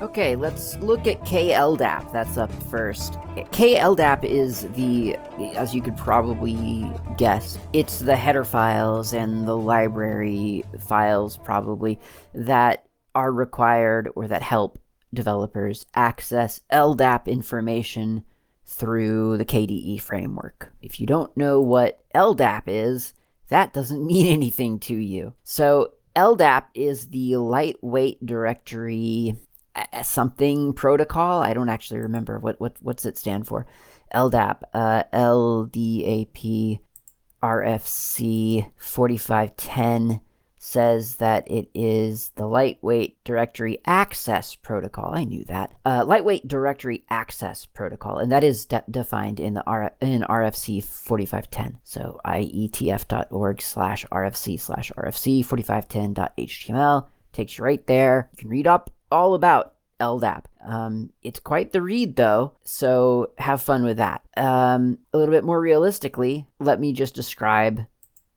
Okay, let's look at KLDAP. That's up first. KLDAP is the, as you could probably guess, it's the header files and the library files, probably, that are required or that help developers access LDAP information through the KDE framework. If you don't know what LDAP is, that doesn't mean anything to you. So, LDAP is the lightweight directory something protocol. I don't actually remember what what what's it stand for. LDAP, uh, LDAP, RFC 4510 says that it is the lightweight directory access protocol. I knew that. Uh, lightweight directory access protocol, and that is de- defined in the R- in RFC 4510. So ietf.org slash RFC slash RFC 4510.html takes you right there. You can read up all about LDAP. Um, it's quite the read, though, so have fun with that. Um, a little bit more realistically, let me just describe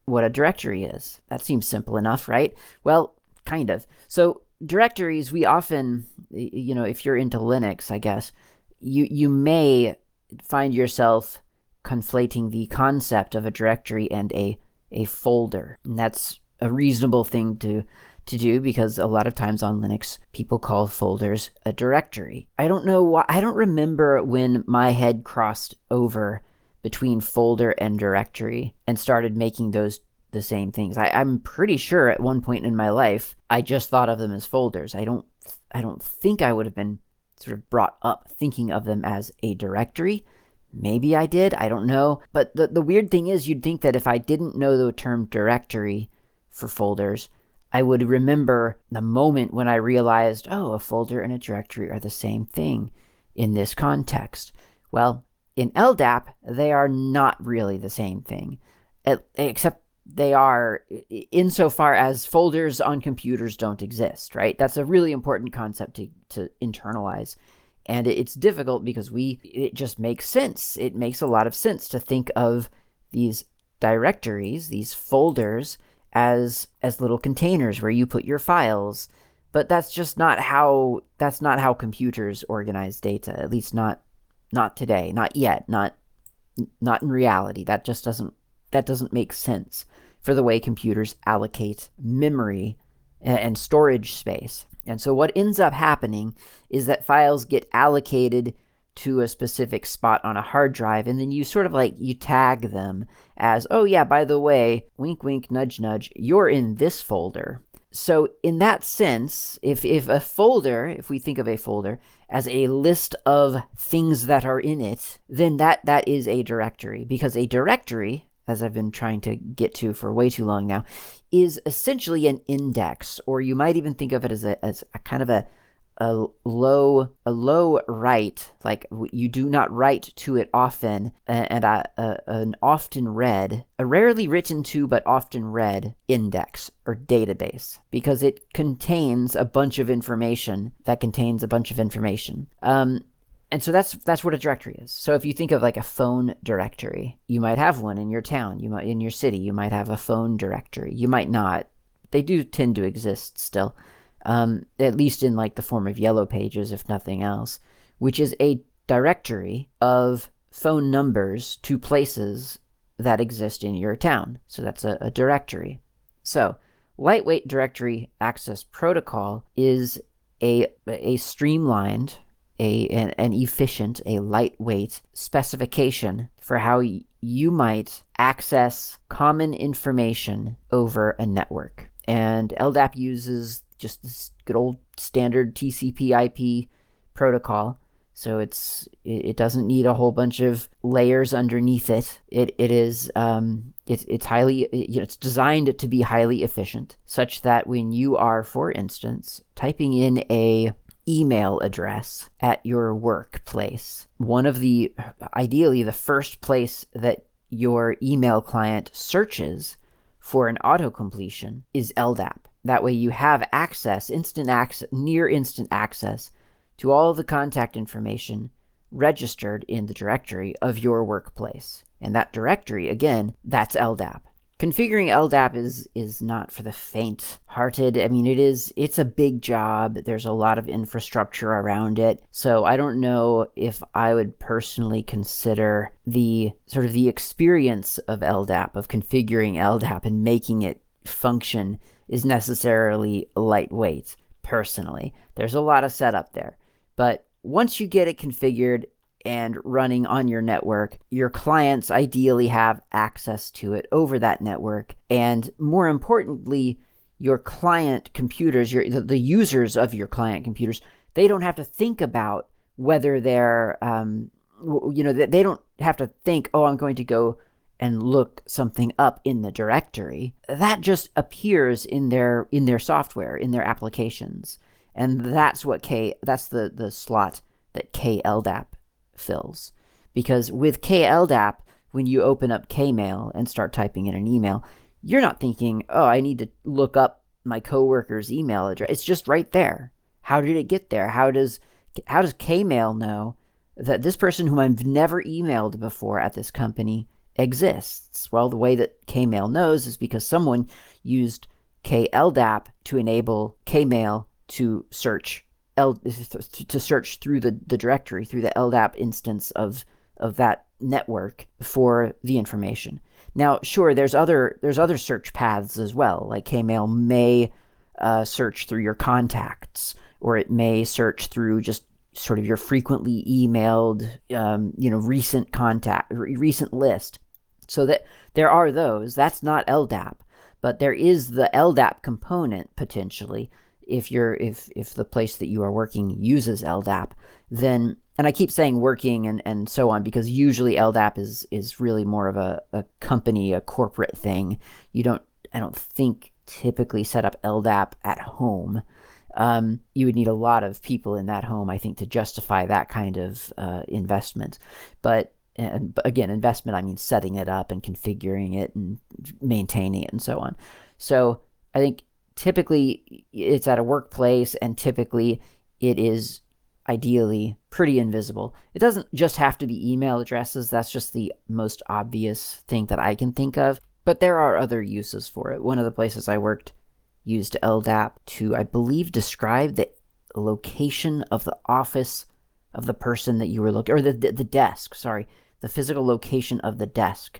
what a directory is. That seems simple enough, right? Well, kind of. So, directories, we often, you know, if you're into Linux, I guess, you, you may find yourself conflating the concept of a directory and a, a folder. And that's a reasonable thing to to do because a lot of times on Linux, people call folders a directory. I don't know why, I don't remember when my head crossed over between folder and directory and started making those the same things. I, I'm pretty sure at one point in my life, I just thought of them as folders. I don't, I don't think I would have been sort of brought up thinking of them as a directory. Maybe I did, I don't know. But the, the weird thing is, you'd think that if I didn't know the term directory for folders, I would remember the moment when I realized, oh, a folder and a directory are the same thing in this context. Well, in LDAP, they are not really the same thing, except they are insofar as folders on computers don't exist, right? That's a really important concept to, to internalize. And it's difficult because we, it just makes sense. It makes a lot of sense to think of these directories, these folders, as as little containers where you put your files but that's just not how that's not how computers organize data at least not not today not yet not not in reality. That just doesn't that doesn't make sense for the way computers allocate memory and storage space. And so what ends up happening is that files get allocated to a specific spot on a hard drive and then you sort of like you tag them as oh yeah by the way wink wink nudge nudge you're in this folder. So in that sense if if a folder if we think of a folder as a list of things that are in it then that that is a directory because a directory as I've been trying to get to for way too long now, is essentially an index, or you might even think of it as a, as a kind of a a low a low write like you do not write to it often and a, an often read a rarely written to but often read index or database because it contains a bunch of information that contains a bunch of information. Um, and so that's that's what a directory is. So if you think of like a phone directory you might have one in your town you might in your city you might have a phone directory. You might not. They do tend to exist still um, at least in like the form of yellow pages, if nothing else, which is a directory of phone numbers to places that exist in your town. So that's a, a directory. So lightweight directory access protocol is a, a streamlined, a, an, an efficient, a lightweight specification for how y- you might access common information over a network. And LDAP uses just this good old standard TCP IP protocol. So it's it, it doesn't need a whole bunch of layers underneath it. It it is um it, it's highly it, you know, it's designed to be highly efficient, such that when you are, for instance, typing in a email address at your workplace. One of the, ideally, the first place that your email client searches for an auto completion is LDAP. That way you have access, instant access, near instant access to all the contact information registered in the directory of your workplace. And that directory, again, that's LDAP configuring LDAP is is not for the faint-hearted. I mean, it is it's a big job. There's a lot of infrastructure around it. So I don't know if I would personally consider the sort of the experience of LDAP of configuring LDAP and making it function is necessarily lightweight personally. There's a lot of setup there. But once you get it configured, and running on your network, your clients ideally have access to it over that network. And more importantly, your client computers, your the, users of your client computers, they don't have to think about whether they're, um, you know, they don't have to think, oh, I'm going to go and look something up in the directory. That just appears in their in their software, in their applications, and that's what K. That's the the slot that KLDAP fills. Because with KLDAP, when you open up Kmail and start typing in an email, you're not thinking, oh, I need to look up my coworker's email address. It's just right there. How did it get there? How does how does Kmail know that this person whom I've never emailed before at this company exists? Well, the way that Kmail knows is because someone used KLDAP to enable Kmail to search L to search through the, the directory through the LDAP instance of of that network for the information. Now, sure, there's other there's other search paths as well. Like Kmail may uh, search through your contacts, or it may search through just sort of your frequently emailed, um, you know, recent contact, recent list. So that there are those. That's not LDAP, but there is the LDAP component potentially if you're if if the place that you are working uses LDAP, then and I keep saying working and, and so on because usually LDAP is is really more of a, a company, a corporate thing. You don't I don't think typically set up LDAP at home. Um, you would need a lot of people in that home, I think, to justify that kind of uh, investment. But and again, investment, I mean setting it up and configuring it and maintaining it and so on. So I think typically it's at a workplace and typically it is ideally pretty invisible. It doesn't just have to be email addresses, that's just the most obvious thing that I can think of, but there are other uses for it. One of the places I worked used LDAP to, I believe, describe the location of the office of the person that you were looking, or the, the, the desk, sorry, the physical location of the desk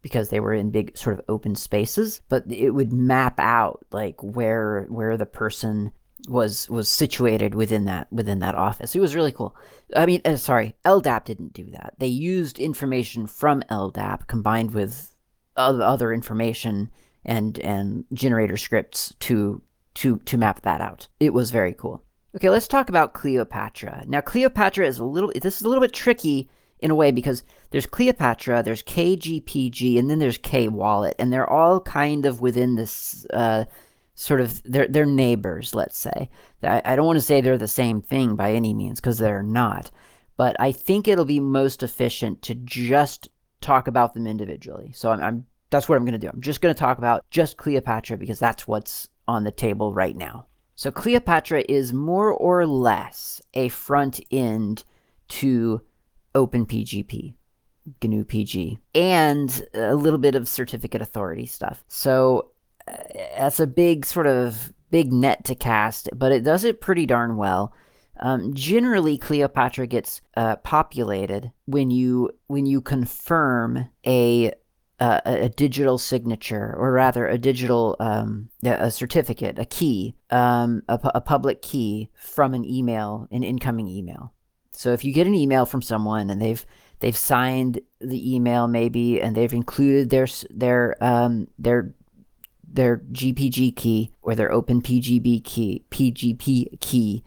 because they were in big sort of open spaces, but it would map out like where where the person was was situated within that within that office. It was really cool. I mean, uh, sorry, LDAP didn't do that. They used information from LDAP combined with other information and and generator scripts to to to map that out. It was very cool. Okay, let's talk about kleopatra Now, kleopatra is a little this is a little bit tricky in a way because there's Kleopatra, there's KGPG, and then there's K Wallet, and they're all kind of within this uh, sort of they're they're neighbors. Let's say I, I don't want to say they're the same thing by any means because they're not, but I think it'll be most efficient to just talk about them individually. So I'm, I'm that's what I'm going to do. I'm just going to talk about just Kleopatra because that's what's on the table right now. So Kleopatra is more or less a front end to OpenPGP, GNU PG, and a little bit of certificate authority stuff. So uh, that's a big sort of big net to cast, but it does it pretty darn well. Um, generally, Kleopatra gets uh, populated when you when you confirm a uh, a digital signature, or rather, a digital um, a certificate, a key, um, a, a public key from an email, an incoming email. So if you get an email from someone and they've they've signed the email maybe and they've included their their um their their GPG key or their open PGB key, PGP key,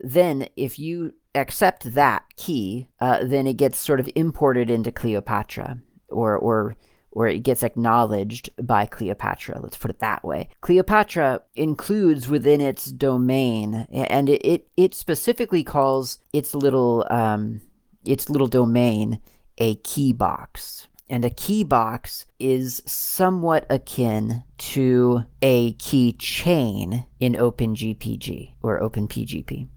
then if you accept that key, uh, then it gets sort of imported into Kleopatra, or or or it gets acknowledged by Kleopatra. Let's put it that way. Kleopatra includes within its domain, and it it, it specifically calls its little um, its little domain a key box. And a key box is somewhat akin to a key chain in OpenGPG or OpenPGP.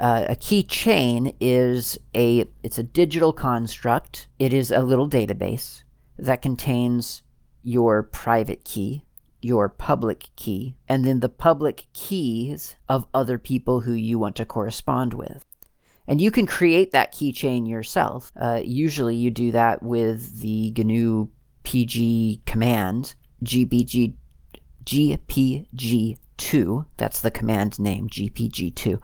Uh, a key chain is a it's a digital construct. It is a little database that contains your private key, your public key, and then the public keys of other people who you want to correspond with. And you can create that keychain yourself. Uh, usually you do that with the GNU PG command, GPG, GPG2. That's the command name, GPG2.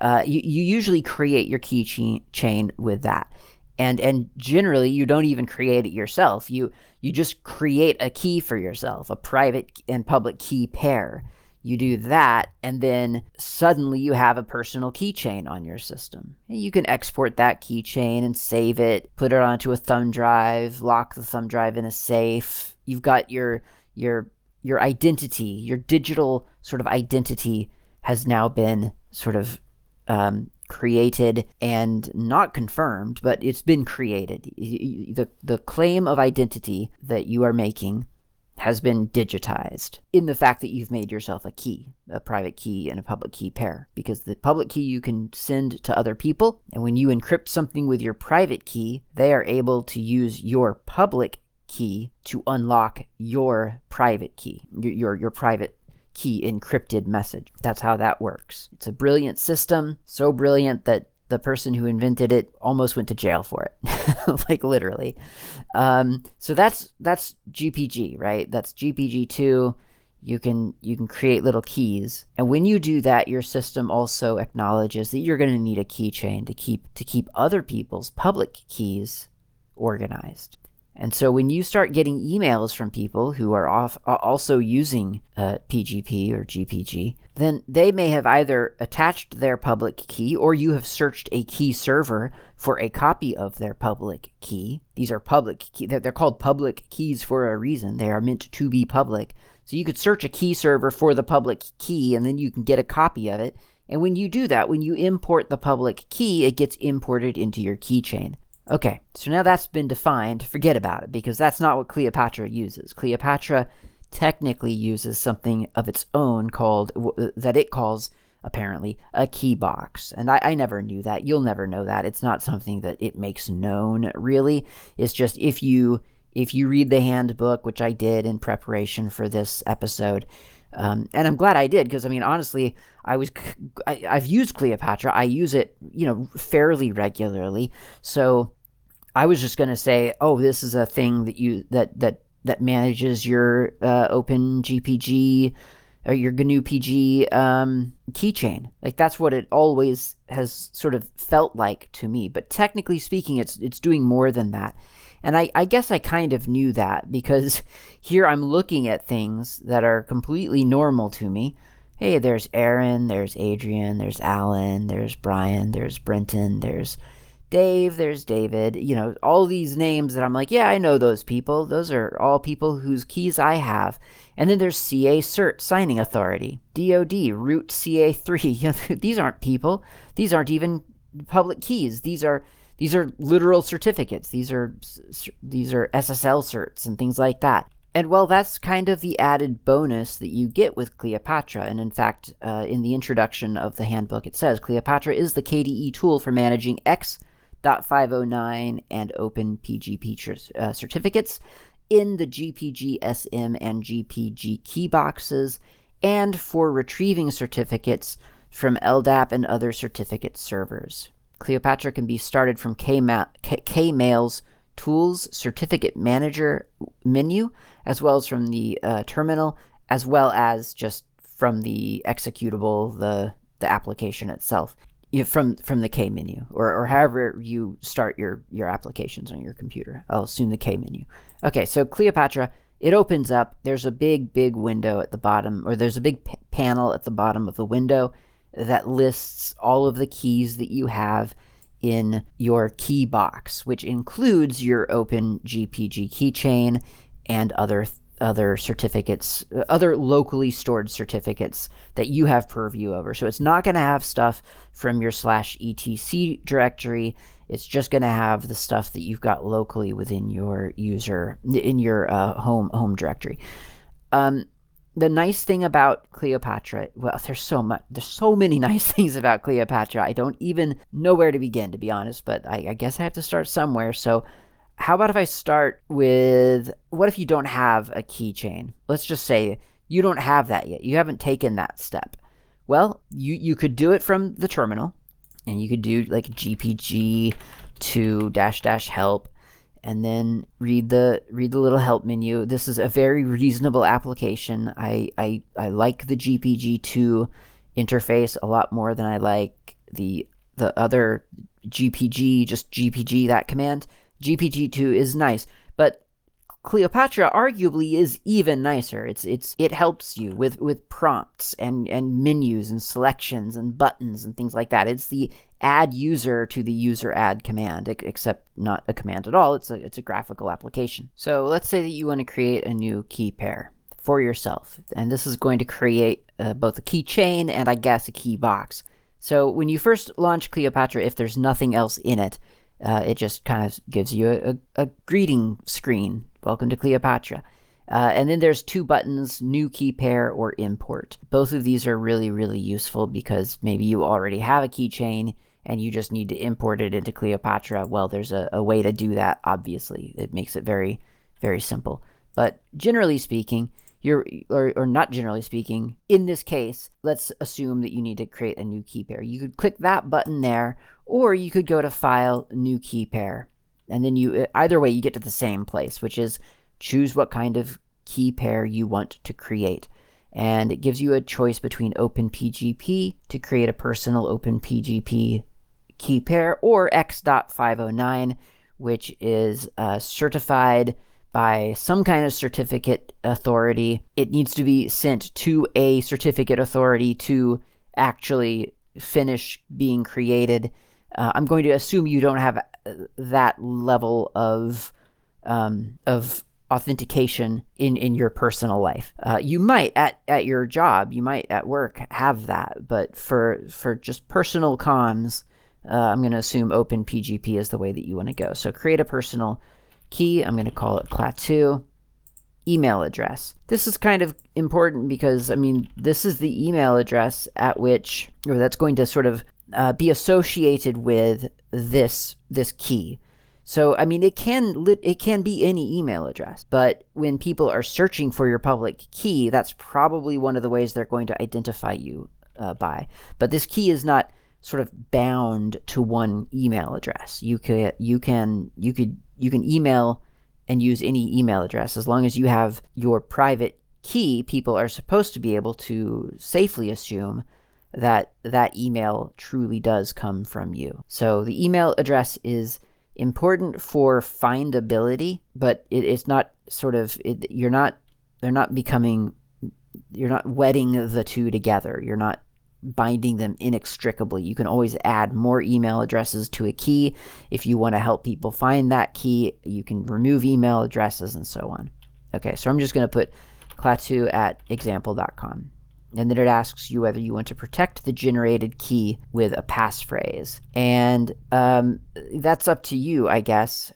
Uh, you, you usually create your keychain with that and and generally you don't even create it yourself you you just create a key for yourself a private and public key pair you do that and then suddenly you have a personal keychain on your system you can export that keychain and save it put it onto a thumb drive lock the thumb drive in a safe you've got your your your identity your digital sort of identity has now been sort of um, created and not confirmed, but it's been created. The, the claim of identity that you are making has been digitized in the fact that you've made yourself a key, a private key and a public key pair. Because the public key you can send to other people, and when you encrypt something with your private key, they are able to use your public key to unlock your private key, your your, your private key encrypted message. That's how that works. It's a brilliant system, so brilliant that the person who invented it almost went to jail for it, like literally. Um, so that's that's GPG, right? That's GPG two. You can you can create little keys, and when you do that, your system also acknowledges that you're going to need a keychain to keep to keep other people's public keys organized. And so when you start getting emails from people who are off, also using uh, PGP or GPG, then they may have either attached their public key or you have searched a key server for a copy of their public key. These are public key, they're called public keys for a reason. They are meant to be public. So you could search a key server for the public key and then you can get a copy of it. And when you do that, when you import the public key, it gets imported into your keychain. Okay, so now that's been defined, forget about it, because that's not what Kleopatra uses. Kleopatra technically uses something of its own called, that it calls, apparently, a key box. And I, I never knew that. You'll never know that. It's not something that it makes known, really. It's just if you if you read the handbook, which I did in preparation for this episode, um, and I'm glad I did because I mean, honestly, I was I, have used Kleopatra. I use it, you know, fairly regularly. So I was just going to say, oh, this is a thing that you that that that manages your uh, Open GPG or your GNU PG um, keychain. Like that's what it always has sort of felt like to me. But technically speaking, it's it's doing more than that. And I, I guess I kind of knew that because here I'm looking at things that are completely normal to me. Hey, there's Aaron, there's Adrian, there's Alan, there's Brian, there's Brenton, there's Dave, there's David, you know, all these names that I'm like, yeah, I know those people. Those are all people whose keys I have. And then there's CA Cert Signing Authority, DOD, Root CA3. these aren't people. These aren't even public keys. These are these are literal certificates. These are these are SSL certs and things like that. And well, that's kind of the added bonus that you get with Kleopatra. And in fact, uh, in the introduction of the handbook, it says Kleopatra is the KDE tool for managing X 509 and Open PGP uh, certificates in the GPGSM and GPG key boxes, and for retrieving certificates from LDAP and other certificate servers. Kleopatra can be started from Kmail's Tools Certificate Manager menu, as well as from the uh, terminal, as well as just from the executable, the the application itself you know, from from the K menu or, or however you start your your applications on your computer. I'll assume the K menu. Okay, so Kleopatra, it opens up. There's a big big window at the bottom, or there's a big p- panel at the bottom of the window that lists all of the keys that you have in your key box, which includes your open GPG keychain and other other certificates, other locally stored certificates that you have purview over. So it's not going to have stuff from your slash etc directory. It's just going to have the stuff that you've got locally within your user in your uh, home home directory. Um, the nice thing about Kleopatra, well, there's so much, there's so many nice things about Kleopatra. I don't even know where to begin, to be honest. But I, I guess I have to start somewhere. So, how about if I start with what if you don't have a keychain? Let's just say you don't have that yet. You haven't taken that step. Well, you you could do it from the terminal, and you could do like GPG to dash dash help and then read the read the little help menu. This is a very reasonable application. I I, I like the GPG2 interface a lot more than I like the the other GPG, just GPG that command. GPG2 is nice, but Kleopatra arguably is even nicer. It's it's it helps you with with prompts and and menus and selections and buttons and things like that. It's the add user to the user add command, except not a command at all. It's a, it's a graphical application. So let's say that you want to create a new key pair for yourself. And this is going to create uh, both a keychain and I guess a key box. So when you first launch Kleopatra, if there's nothing else in it, uh, it just kind of gives you a, a, greeting screen. Welcome to Kleopatra. Uh, and then there's two buttons, new key pair or import. Both of these are really, really useful because maybe you already have a keychain and you just need to import it into Kleopatra. Well, there's a, a way to do that, obviously. It makes it very, very simple. But generally speaking, you're, or, or not generally speaking, in this case, let's assume that you need to create a new key pair. You could click that button there, or you could go to File, New Key Pair. And then you, either way, you get to the same place, which is choose what kind of key pair you want to create. And it gives you a choice between OpenPGP to create a personal OpenPGP key pair or X.509, which is uh, certified by some kind of certificate authority. It needs to be sent to a certificate authority to actually finish being created. Uh, I'm going to assume you don't have uh, that level of um, of authentication in in your personal life. Uh, you might at at your job, you might at work have that, but for for just personal comms, uh, I'm going to assume Open PGP is the way that you want to go. So create a personal key. I'm going to call it Klaatu. Email address. This is kind of important because, I mean, this is the email address at which, or that's going to sort of uh, be associated with this this key. So, I mean, it can it can be any email address, but when people are searching for your public key, that's probably one of the ways they're going to identify you uh, by. But this key is not sort of bound to one email address. You could you can you could you can email and use any email address as long as you have your private key. People are supposed to be able to safely assume that that email truly does come from you. So the email address is important for findability, but it, it's not sort of it, you're not they're not becoming you're not wedding the two together. You're not binding them inextricably. You can always add more email addresses to a key. If you want to help people find that key, you can remove email addresses and so on. Okay, so I'm just going to put klaatu at example.com. And then it asks you whether you want to protect the generated key with a passphrase. And um, that's up to you, I guess.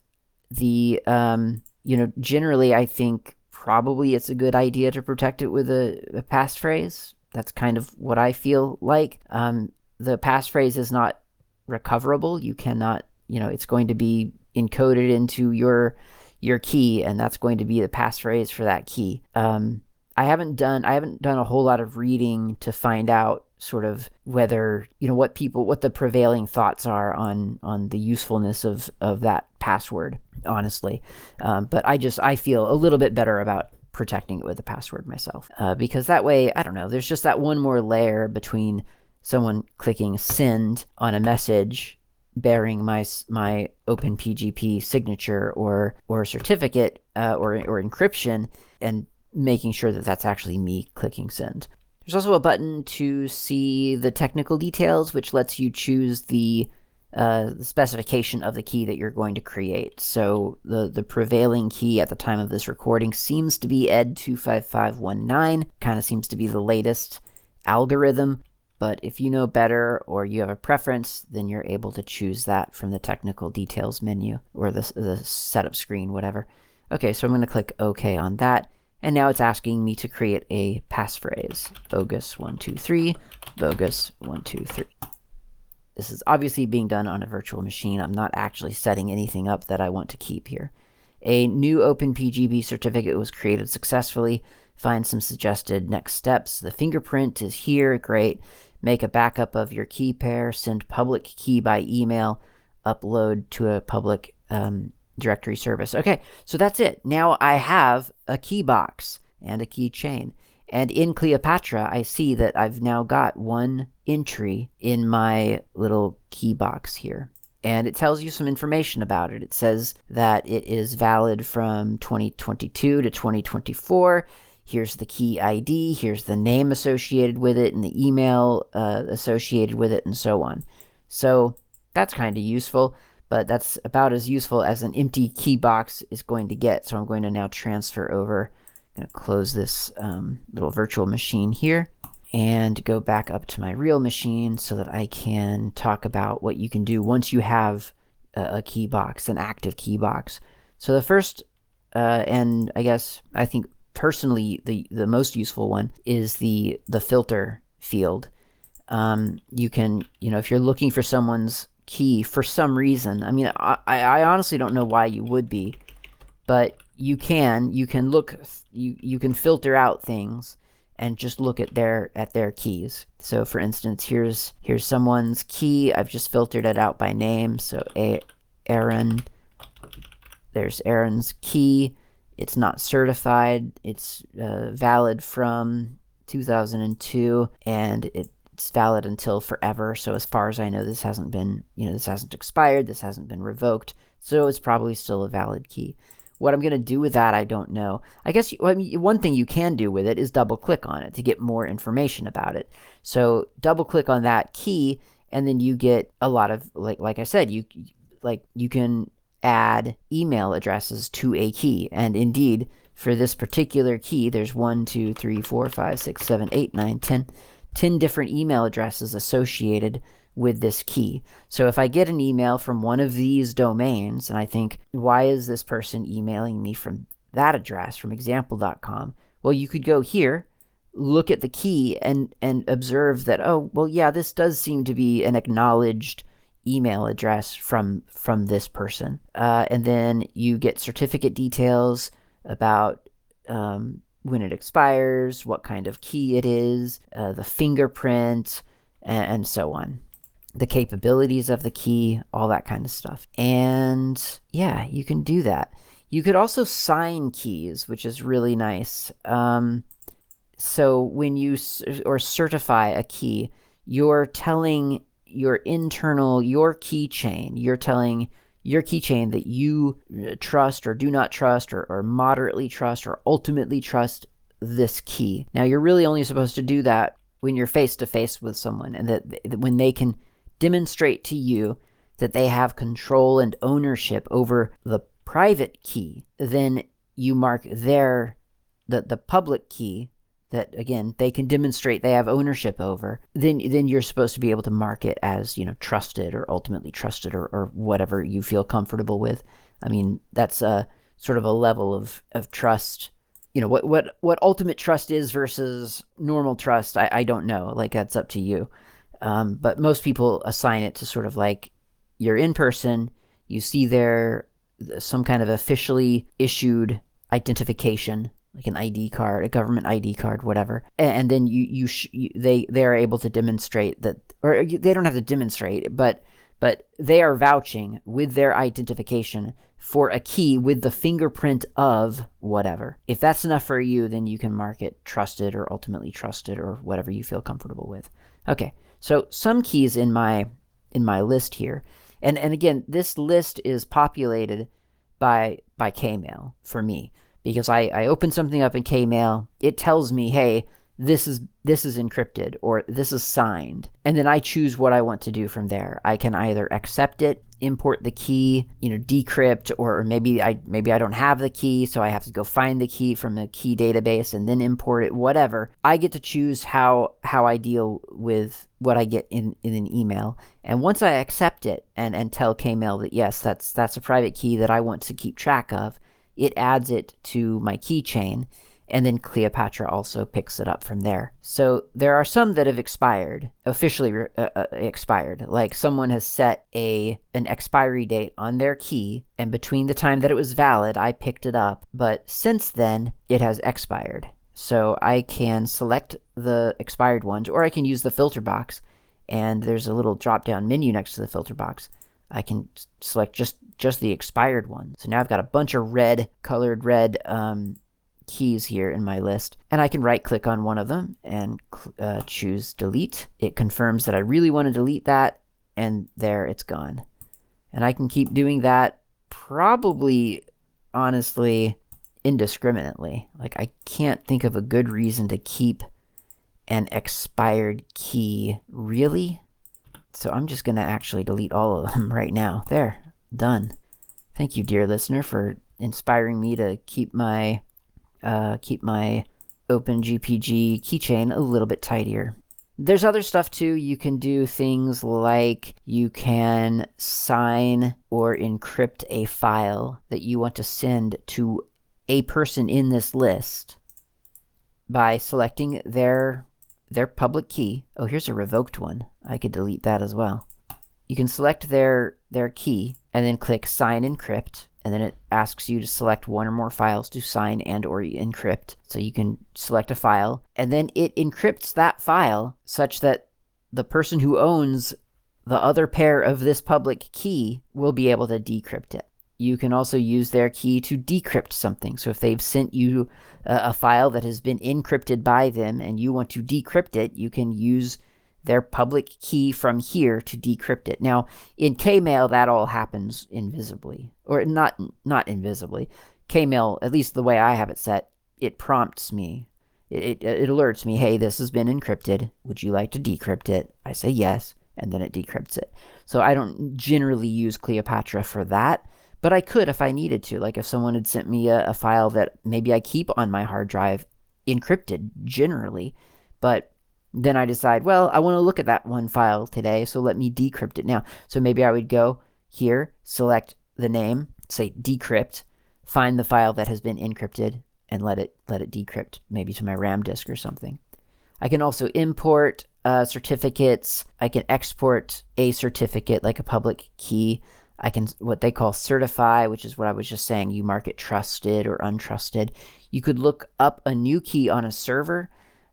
The, um, you know, generally, I think probably it's a good idea to protect it with a, a passphrase that's kind of what I feel like. Um, the passphrase is not recoverable. You cannot, you know, it's going to be encoded into your your key, and that's going to be the passphrase for that key. Um, I haven't done I haven't done a whole lot of reading to find out sort of whether you know what people what the prevailing thoughts are on on the usefulness of of that password honestly um, but i just i feel a little bit better about protecting it with a password myself. Uh, because that way, I don't know, there's just that one more layer between someone clicking send on a message bearing my my OpenPGP signature or or certificate uh, or or encryption and making sure that that's actually me clicking send. There's also a button to see the technical details, which lets you choose the uh, the specification of the key that you're going to create. So the, the prevailing key at the time of this recording seems to be ED25519, kind of seems to be the latest algorithm. But if you know better or you have a preference, then you're able to choose that from the technical details menu or the, the setup screen, whatever. Okay, so I'm going to click OK on that. And now it's asking me to create a passphrase. Bogus123, bogus123. This is obviously being done on a virtual machine. I'm not actually setting anything up that I want to keep here. A new OpenPGP certificate was created successfully. Find some suggested next steps. The fingerprint is here. Great. Make a backup of your key pair. Send public key by email. Upload to a public um, directory service. Okay, so that's it. Now I have a key box and a keychain. And in Kleopatra, I see that I've now got one entry in my little key box here. And it tells you some information about it. It says that it is valid from 2022 to 2024. Here's the key ID, here's the name associated with it, and the email uh, associated with it, and so on. So that's kind of useful, but that's about as useful as an empty key box is going to get. So I'm going to now transfer over going to close this um, little virtual machine here and go back up to my real machine so that I can talk about what you can do once you have a, a key box, an active key box. So the first, uh, and I guess I think personally the the most useful one is the the filter field. Um, you can, you know, if you're looking for someone's key for some reason, I mean, I, I honestly don't know why you would be, but you can you can look you you can filter out things and just look at their at their keys. So for instance, here's here's someone's key. I've just filtered it out by name. So A Aaron there's Aaron's key. It's not certified. It's uh, valid from 2002 and it's valid until forever. So as far as I know, this hasn't been, you know, this hasn't expired. This hasn't been revoked. So it's probably still a valid key. What I'm going to do with that, I don't know. I guess I mean, one thing you can do with it is double click on it to get more information about it. So double click on that key, and then you get a lot of like like I said, you like you can add email addresses to a key, and indeed for this particular key, there's one, two, three, four, five, six, seven, eight, nine, ten, ten different email addresses associated with this key. So if I get an email from one of these domains and I think, why is this person emailing me from that address, from example.com? Well, you could go here, look at the key and and observe that, oh, well, yeah, this does seem to be an acknowledged email address from from this person. Uh, and then you get certificate details about um, when it expires, what kind of key it is, uh, the fingerprint, and, and so on the capabilities of the key, all that kind of stuff. And yeah, you can do that. You could also sign keys, which is really nice. Um, so when you or certify a key, you're telling your internal, your keychain, you're telling your keychain that you uh, trust or do not trust or, or moderately trust or ultimately trust this key. Now, you're really only supposed to do that when you're face to face with someone and that, that when they can demonstrate to you that they have control and ownership over the private key, then you mark their the, the public key that again they can demonstrate they have ownership over, then then you're supposed to be able to mark it as, you know, trusted or ultimately trusted or, or whatever you feel comfortable with. I mean, that's a sort of a level of, of trust. You know what what what ultimate trust is versus normal trust I, I don't know. Like that's up to you um, but most people assign it to sort of like you're in person, you see there some kind of officially issued identification, like an ID card, a government ID card, whatever, and, then you you, sh- you they they are able to demonstrate that, or they don't have to demonstrate, but but they are vouching with their identification for a key with the fingerprint of whatever. If that's enough for you, then you can mark it trusted or ultimately trusted or whatever you feel comfortable with. Okay. So some keys in my in my list here, and and again, this list is populated by by Kmail for me because I I open something up in Kmail, it tells me, hey, this is this is encrypted or this is signed. And then i choose what i want to do from there. I can either accept it import the key you know decrypt or maybe i maybe i don't have the key so i have to go find the key from the key database and then import it whatever. I get to choose how how i deal with what i get in in an email and once i accept it and and tell kmail that yes that's that's a private key that i want to keep track of it adds it to my keychain and then Kleopatra also picks it up from there. So there are some that have expired, officially uh, uh, expired. Like someone has set a an expiry date on their key, and between the time that it was valid, I picked it up. But since then, it has expired. So I can select the expired ones, or I can use the filter box. And there's a little drop down menu next to the filter box. I can select just just the expired one. So now I've got a bunch of red, colored red um, keys here in my list, and I can right click on one of them and uh, choose delete. It confirms that I really want to delete that, and there it's gone. And I can keep doing that probably, honestly, indiscriminately. Like, I can't think of a good reason to keep an expired key, really? So I'm just going to actually delete all of them right now. There, done. Thank you, dear listener, for inspiring me to keep my uh, keep my OpenGPG keychain a little bit tidier. There's other stuff too. You can do things like you can sign or encrypt a file that you want to send to a person in this list by selecting their their public key. Oh, here's a revoked one. I could delete that as well. You can select their their key and then click sign encrypt and then it asks you to select one or more files to sign and or encrypt. So you can select a file and then it encrypts that file such that the person who owns the other pair of this public key will be able to decrypt it. You can also use their key to decrypt something. So if they've sent you a, file that has been encrypted by them and you want to decrypt it, you can use their public key from here to decrypt it. Now, in Kmail, that all happens invisibly, or not not invisibly. Kmail, at least the way I have it set, it prompts me. It, it, it alerts me, hey, this has been encrypted. Would you like to decrypt it? I say yes, and then it decrypts it. So I don't generally use Kleopatra for that, but I could if I needed to. Like if someone had sent me a, a file that maybe I keep on my hard drive encrypted generally, but then I decide, well, I want to look at that one file today, so let me decrypt it now. So maybe I would go here, select the name, say decrypt, find the file that has been encrypted, and let it let it decrypt, maybe to my RAM disk or something. I can also import uh, certificates. I can export a certificate like a public key. I can what they call certify, which is what I was just saying. You mark it trusted or untrusted. You could look up a new key on a server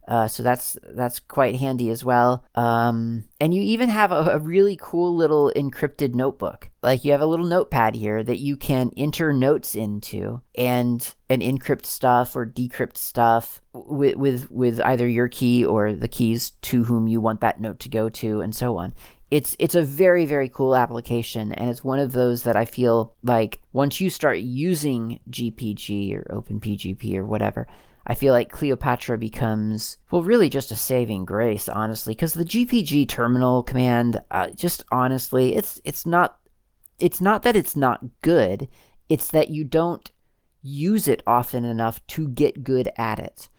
uh, so that's that's quite handy as well. Um, and you even have a, a, really cool little encrypted notebook. Like you have a little notepad here that you can enter notes into and and encrypt stuff or decrypt stuff with with with either your key or the keys to whom you want that note to go to, and so on. It's it's a very very cool application, and it's one of those that I feel like once you start using GPG or OpenPGP or whatever I feel like kleopatra becomes, well, really just a saving grace, honestly, because the GPG terminal command, uh, just honestly, it's it's not, it's not that it's not good, it's that you don't use it often enough to get good at it.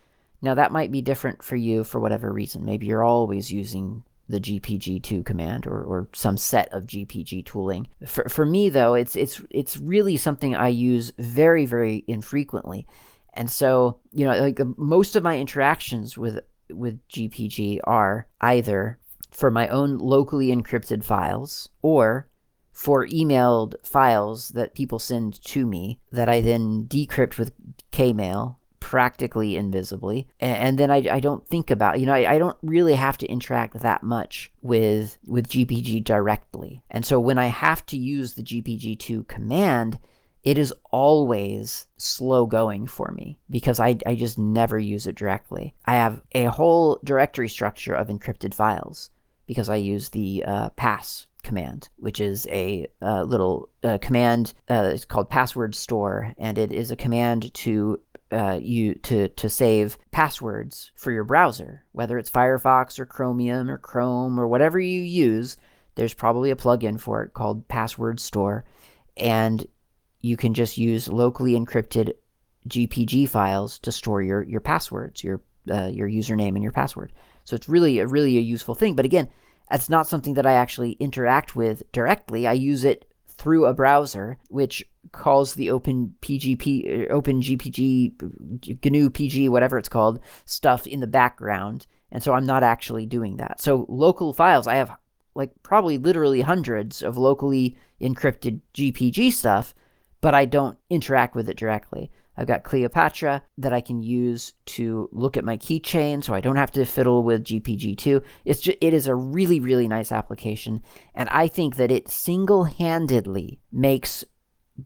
Now that might be different for you for whatever reason. Maybe you're always using the GPG2 command or, or some set of GPG tooling. For, for me though, it's it's it's really something I use very very infrequently. And so, you know, like um, most of my interactions with with GPG are either for my own locally encrypted files or for emailed files that people send to me that I then decrypt with Kmail practically invisibly. And, then I, I don't think about, you know, I, I don't really have to interact that much with, with GPG directly. And so when I have to use the GPG2 command, it is always slow going for me because I, I just never use it directly. I have a whole directory structure of encrypted files because I use the uh, pass command, which is a uh, little uh, command. Uh, it's called password store, and it is a command to uh, you to to save passwords for your browser, whether it's Firefox or Chromium or Chrome or whatever you use. There's probably a plugin for it called Password Store, and you can just use locally encrypted GPG files to store your your passwords, your uh, your username and your password. So it's really a really a useful thing. But again, that's not something that I actually interact with directly. I use it through a browser, which calls the Open PGP, uh, GNU PG, whatever it's called, stuff in the background. And so I'm not actually doing that. So local files, I have like probably literally hundreds of locally encrypted GPG stuff, but I don't interact with it directly. I've got Kleopatra that I can use to look at my keychain so I don't have to fiddle with GPG2. It's just, it is a really, really nice application. And I think that it single handedly makes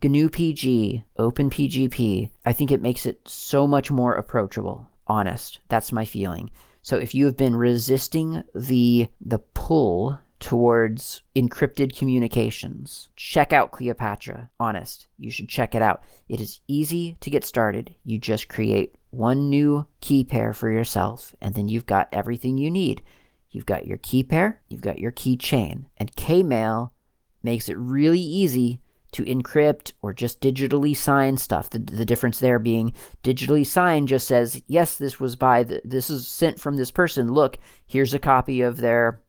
GNU PG, OpenPGP, I think it makes it so much more approachable. Honest. That's my feeling. So if you have been resisting the the pull towards encrypted communications, check out Kleopatra. Honest. You should check it out. It is easy to get started. You just create one new key pair for yourself, and then you've got everything you need. You've got your key pair, you've got your key chain, and Kmail makes it really easy to encrypt or just digitally sign stuff. The, the difference there being digitally signed just says, yes, this was by the, this is sent from this person. Look, here's a copy of their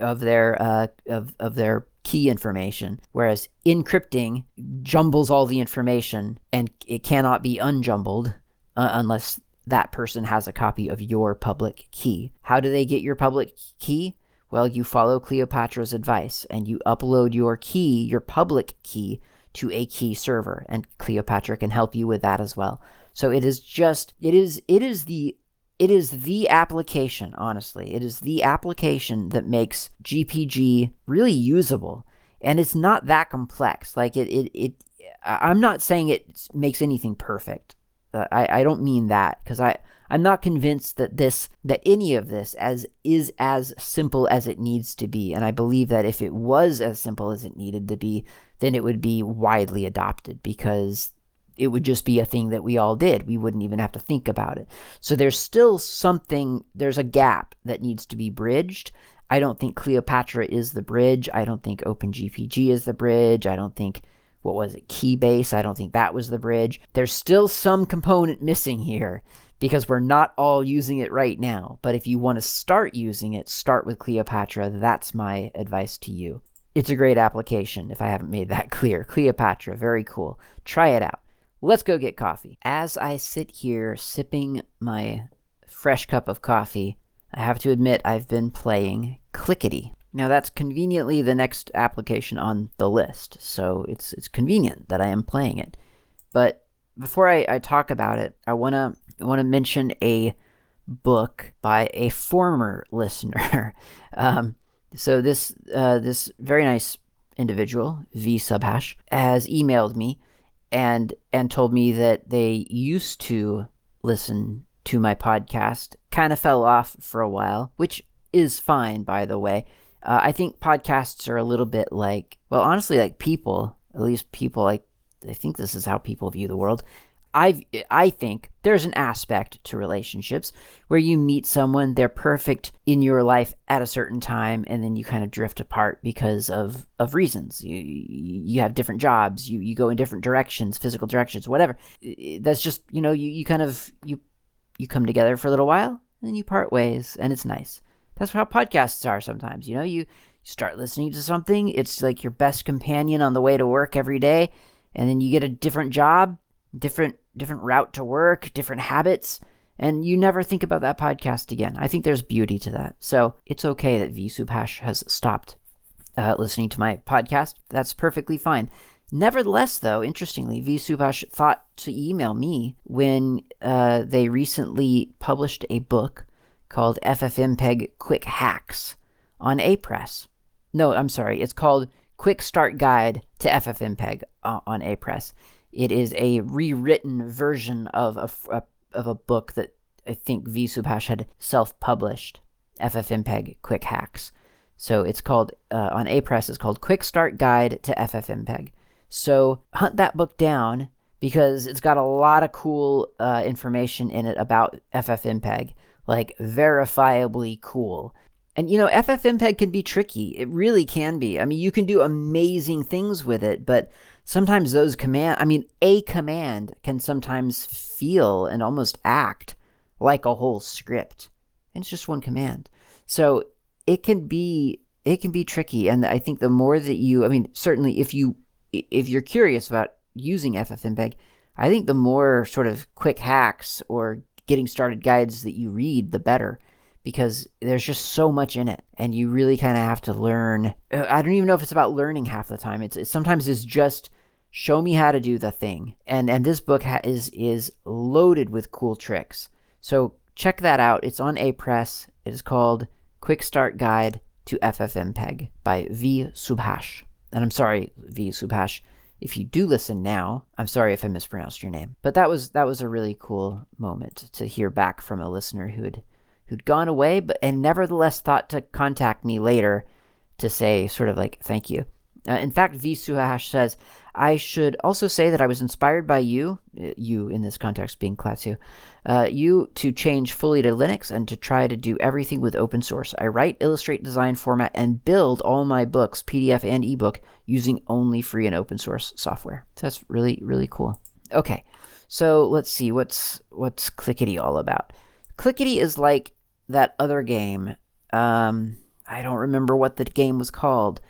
of their uh, of of their key information, whereas encrypting jumbles all the information and it cannot be unjumbled uh, unless that person has a copy of your public key. How do they get your public key? Well, you follow Kleopatra's advice and you upload your key, your public key, to a key server, and Kleopatra can help you with that as well. So it is just it is it is the it is the application, honestly. It is the application that makes GPG really usable. And it's not that complex. Like it, it, it I'm not saying it makes anything perfect. Uh, I, I don't mean that because I, I'm not convinced that this, that any of this as is as simple as it needs to be. And I believe that if it was as simple as it needed to be, then it would be widely adopted because it would just be a thing that we all did. We wouldn't even have to think about it. So there's still something, there's a gap that needs to be bridged. I don't think Kleopatra is the bridge. I don't think OpenGPG is the bridge. I don't think, what was it, Keybase? I don't think that was the bridge. There's still some component missing here because we're not all using it right now. But if you want to start using it, start with Kleopatra. That's my advice to you. It's a great application if I haven't made that clear. Kleopatra, very cool. Try it out. Let's go get coffee. As I sit here sipping my fresh cup of coffee, I have to admit I've been playing Klickety. Now that's conveniently the next application on the list, so it's it's convenient that I am playing it. But before I, I talk about it, I wanna wanna mention a book by a former listener. um, so this uh, this very nice individual, V Subhash, has emailed me and and told me that they used to listen to my podcast, kind of fell off for a while, which is fine, by the way. Uh, I think podcasts are a little bit like, well, honestly, like people, at least people like, I think this is how people view the world. I I think there's an aspect to relationships where you meet someone, they're perfect in your life at a certain time, and then you kind of drift apart because of of reasons. You you have different jobs, you you go in different directions, physical directions, whatever. That's just you know you you kind of you you come together for a little while, and then you part ways, and it's nice. That's how podcasts are sometimes. You know, you start listening to something, it's like your best companion on the way to work every day, and then you get a different job different different route to work, different habits, and you never think about that podcast again. I think there's beauty to that. So it's okay that V has stopped uh, listening to my podcast. That's perfectly fine. Nevertheless, though, interestingly, V thought to email me when uh, they recently published a book called FFmpeg Quick Hacks on Apress. No, I'm sorry. It's called Quick Start Guide to FFmpeg uh, on Apress. It is a rewritten version of a, a of a book that I think V Subhash had self-published, FFmpeg Quick Hacks. So it's called uh, on Apress. It's called Quick Start Guide to FFmpeg. So hunt that book down because it's got a lot of cool uh, information in it about FFmpeg, like verifiably cool. And you know, FFmpeg can be tricky. It really can be. I mean, you can do amazing things with it, but sometimes those command, I mean, a command can sometimes feel and almost act like a whole script. And it's just one command. So it can be it can be tricky and I think the more that you I mean, certainly if you if you're curious about using FFmpeg, I think the more sort of quick hacks or getting started guides that you read, the better because there's just so much in it and you really kind of have to learn uh, i don't even know if it's about learning half the time it's, it's sometimes it's just show me how to do the thing. And and this book ha- is is loaded with cool tricks. So check that out. It's on apress it is called quick start guide to ffmpeg by v. Subhash. And i'm sorry v. Subhash if you do listen now i'm sorry if i mispronounced your name but that was that was a really cool moment to hear back from a listener who had who'd gone away, but and nevertheless thought to contact me later to say sort of like thank you. Uh, in fact, V. Subhash says, I should also say that I was inspired by you, uh, you in this context being Klaatu, uh, you to change fully to Linux and to try to do everything with open source. I write, illustrate, design, format, and build all my books, PDF and ebook, using only free and open source software. So that's really, really cool. Okay, so let's see what's what's Klickety all about. Klickety is like that other game. Um, I don't remember what the game was called,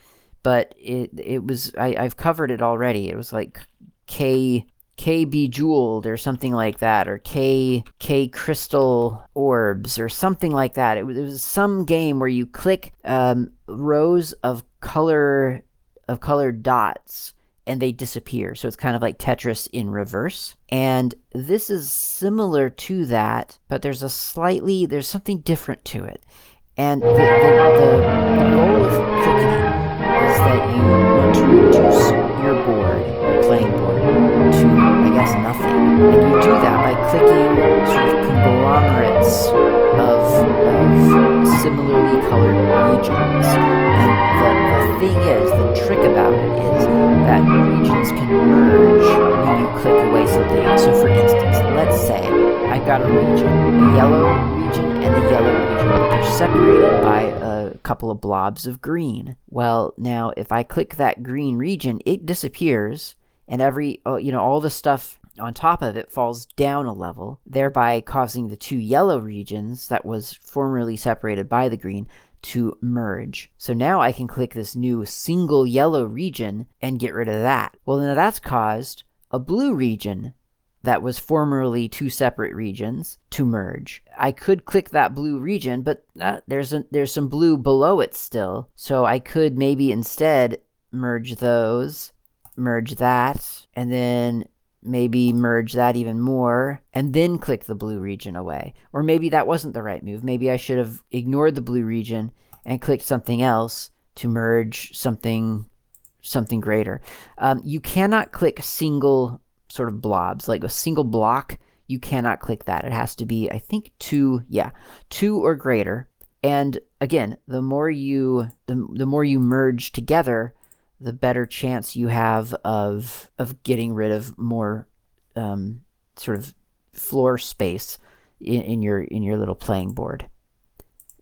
but it it was I, I've covered it already. It was like K K Bejeweled or something like that, or K K Crystal Orbs or something like that. It was, it was some game where you click um, rows of color of colored dots and they disappear. So it's kind of like Tetris in reverse. And this is similar to that, but there's a slightly, there's something different to it. And the, the, the goal of is that you want to reduce your board, your playing board, to, I guess, nothing. And you do that by clicking sort of conglomerates of, of similarly colored regions. And the, the thing is, the trick about it is that regions can merge when you click away something. So for instance, let's say I've got a region, a yellow region and a yellow region, but they're separated by a couple of blobs of green. Well, now if I click that green region, it disappears and every, uh, you know, all the stuff on top of it falls down a level, thereby causing the two yellow regions that was formerly separated by the green to merge. So now I can click this new single yellow region and get rid of that. Well, now that's caused a blue region that was formerly two separate regions to merge. I could click that blue region, but uh, there's a, there's some blue below it still. So I could maybe instead merge those, merge that, and then maybe merge that even more and then click the blue region away. Or maybe that wasn't the right move. Maybe I should have ignored the blue region and clicked something else to merge something something greater. Um, you cannot click single sort of blobs, like a single block. You cannot click that. It has to be, I think, two, yeah, two or greater. And again, the more you the, the more you merge together, the better chance you have of of getting rid of more um, sort of floor space in, in your in your little playing board.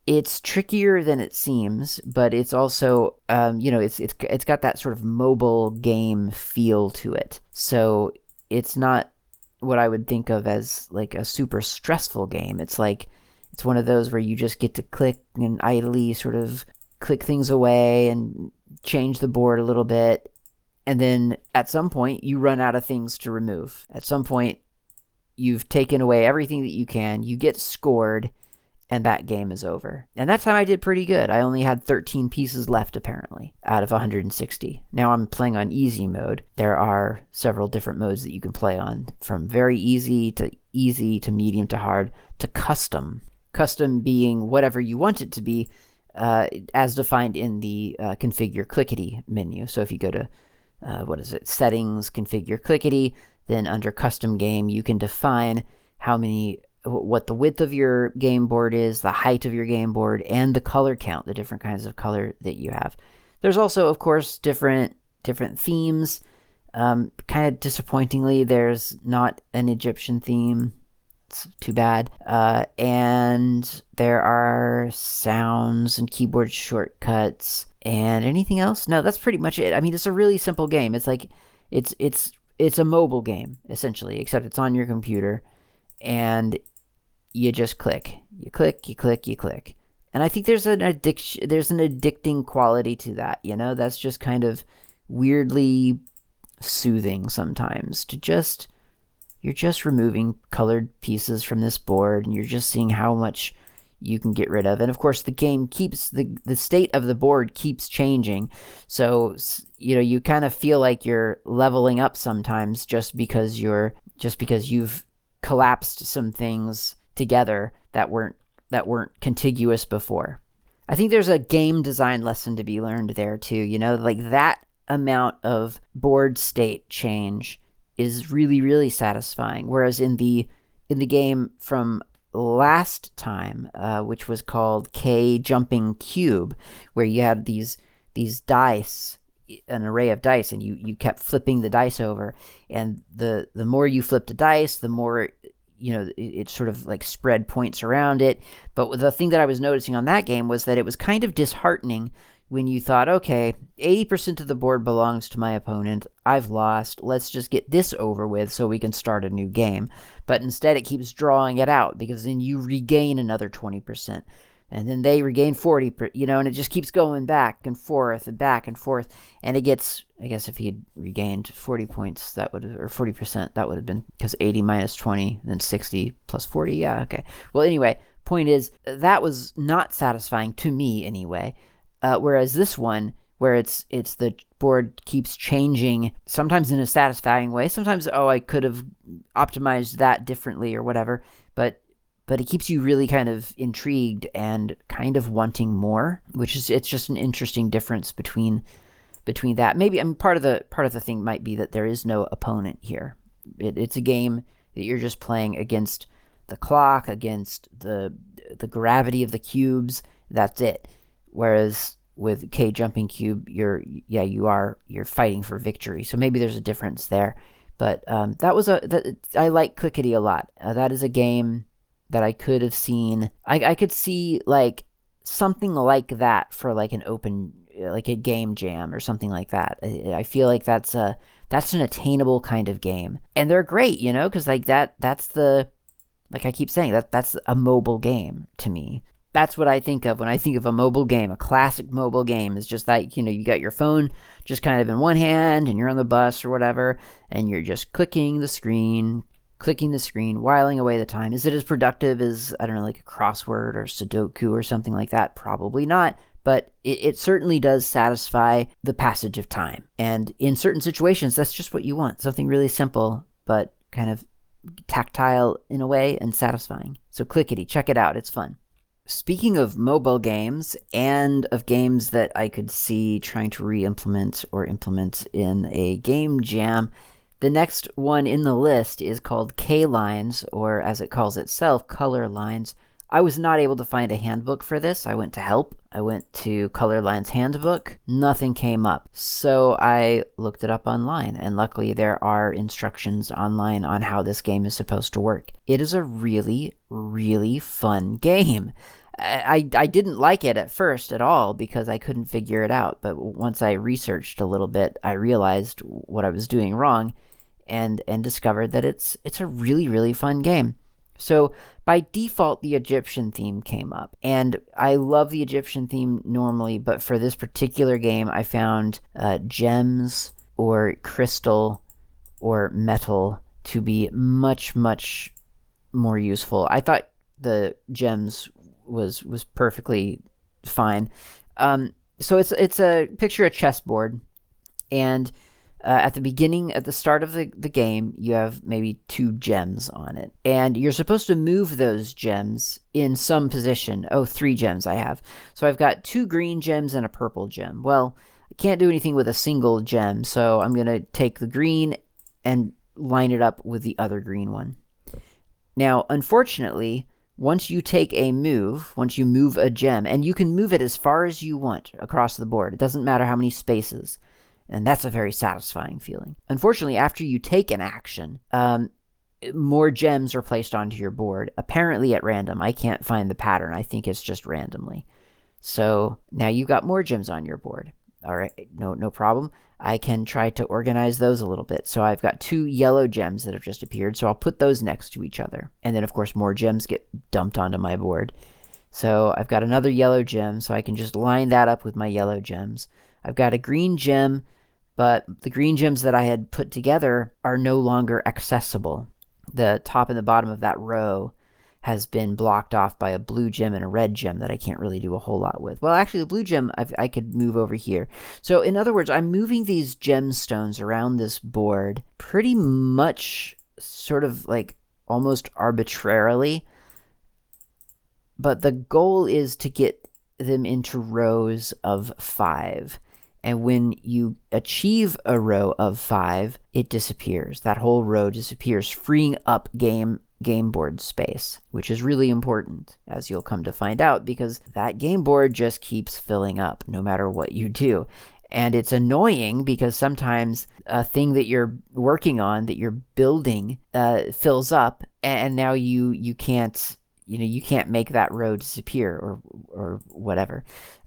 It's trickier than it seems, but it's also um, you know it's it's it's got that sort of mobile game feel to it. So it's not what I would think of as like a super stressful game. It's like it's one of those where you just get to click and idly sort of click things away and change the board a little bit. And then at some point, you run out of things to remove. At some point, you've taken away everything that you can, you get scored, and that game is over. And that time I did pretty good. I only had 13 pieces left, apparently, out of 160. Now I'm playing on easy mode. There are several different modes that you can play on, from very easy to easy to medium to hard to custom. Custom being whatever you want it to be, uh, as defined in the uh, configure klickety menu. So if you go to, uh, what is it, settings, configure klickety, then under custom game, you can define how many, what the width of your game board is, the height of your game board, and the color count, the different kinds of color that you have. There's also, of course, different different themes Um, kind of disappointingly, there's not an Egyptian theme. It's too bad. Uh, and there are sounds and keyboard shortcuts and anything else. No, that's pretty much it. I mean, it's a really simple game. It's like it's it's it's a mobile game essentially, except it's on your computer, and you just click, you click, you click, you click, and I think there's an addiction, there's an addicting quality to that. You know, that's just kind of weirdly soothing sometimes to just you're just removing colored pieces from this board and you're just seeing how much you can get rid of. And of course the game keeps the the state of the board keeps changing. So you know you kind of feel like you're leveling up sometimes just because you're just because you've collapsed some things together that weren't that weren't contiguous before. I think there's a game design lesson to be learned there too you know like that amount of board state change is really really satisfying. Whereas in the in the game from last time uh, which was called KJumpingCube where you had these these dice an array of dice and you you kept flipping the dice over. And the the more you flipped a dice the more you know it, it, sort of like spread points around it but the thing that i was noticing on that game was that it was kind of disheartening when you thought, okay, 80% of the board belongs to my opponent. I've lost. Let's just get this over with so we can start a new game. But instead, it keeps drawing it out because then you regain another 20%. And then they regain 40, you know, and it just keeps going back and forth and back and forth. And it gets, I guess if he had regained 40 points, that would or 40%, that would have been because 80 minus 20, then 60 plus 40. Yeah, okay. Well, anyway, point is, that was not satisfying to me anyway. Uh, whereas this one, where it's it's the board keeps changing, sometimes in a satisfying way, sometimes oh I could have optimized that differently or whatever, but it keeps you really kind of intrigued and kind of wanting more, which is it's just an interesting difference between between that. Maybe I mean part of the part of the thing might be that there is no opponent here. It, it's a game that you're just playing against the clock, against the the gravity of the cubes. That's it. Whereas with KJumpingCube, you're yeah you are you're fighting for victory. So maybe there's a difference there. But um, that was a that I like Klickety a lot. Uh, that is a game that I could have seen. I I could see like something like that for like an open uh, like a game jam or something like that. I, I feel like that's a that's an attainable kind of game, and they're great, you know, because like that that's the like I keep saying that that's a mobile game to me that's what I think of when I think of a mobile game. A classic mobile game is just like, you know, you got your phone just kind of in one hand and you're on the bus or whatever, and you're just clicking the screen, clicking the screen, whiling away the time. Is it as productive as, I don't know, like a crossword or Sudoku or something like that? Probably not. But it, it certainly does satisfy the passage of time. And in certain situations, that's just what you want something really simple, but kind of tactile in a way and satisfying. So, klickety, check it out. It's fun. Speaking of mobile games and of games that I could see trying to re implement or implement in a game jam, the next one in the list is called KLines, or as it calls itself, Color Lines. I was not able to find a handbook for this. I went to help. I went to Color Lines Handbook. Nothing came up. So I looked it up online, and luckily there are instructions online on how this game is supposed to work. It is a really, really fun game. I, I didn't like it at first at all because I couldn't figure it out. But once I researched a little bit, I realized what I was doing wrong and and discovered that it's it's a really really fun game. So by default the Egyptian theme came up and I love the Egyptian theme normally, but for this particular game I found uh, gems or crystal or metal to be much much more useful. I thought the gems was was perfectly fine. Um, so it's it's a picture of chessboard, and uh, at the beginning, at the start of the, the game, you have maybe two gems on it, and you're supposed to move those gems in some position. Oh, three gems I have. So I've got two green gems and a purple gem. Well, I can't do anything with a single gem, so I'm gonna take the green and line it up with the other green one. Now, unfortunately, once you take a move, once you move a gem, and you can move it as far as you want across the board, it doesn't matter how many spaces. And that's a very satisfying feeling. Unfortunately, after you take an action, um, more gems are placed onto your board, apparently at random. I can't find the pattern. I think it's just randomly. So now you've got more gems on your board. All right, no, no problem. I can try to organize those a little bit. So I've got two yellow gems that have just appeared. So I'll put those next to each other. And then, of course, more gems get dumped onto my board. So I've got another yellow gem. So I can just line that up with my yellow gems. I've got a green gem, but the green gems that I had put together are no longer accessible. The top and the bottom of that row has been blocked off by a blue gem and a red gem that I can't really do a whole lot with. Well, actually, the blue gem I've, i could move over here. So, in other words, I'm moving these gemstones around this board pretty much sort of like almost arbitrarily. But the goal is to get them into rows of five. And when you achieve a row of five, it disappears. That whole row disappears, freeing up game game board space, which is really important, as you'll come to find out, because that game board just keeps filling up no matter what you do. And it's annoying because sometimes a thing that you're working on, that you're building, uh, fills up, and now you you can't you know you can't make that row disappear or or whatever.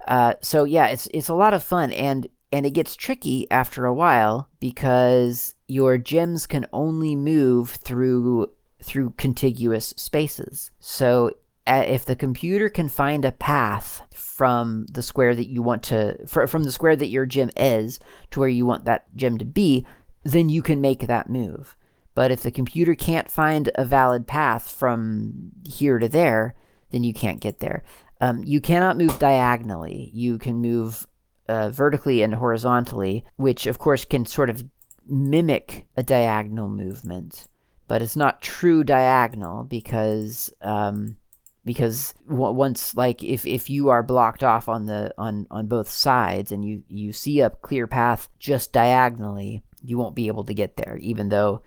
Uh, so yeah, it's it's a lot of fun, and and it gets tricky after a while because your gems can only move through through contiguous spaces. So if the computer can find a path from the square that you want to fr- from the square that your gem is to where you want that gem to be, then you can make that move. But if the computer can't find a valid path from here to there, then you can't get there. Um, you cannot move diagonally. You can move uh, vertically and horizontally, which of course can sort of mimic a diagonal movement but it's not true diagonal because um, because once like if if you are blocked off on the on on both sides and you you see a clear path just diagonally you won't be able to get there even though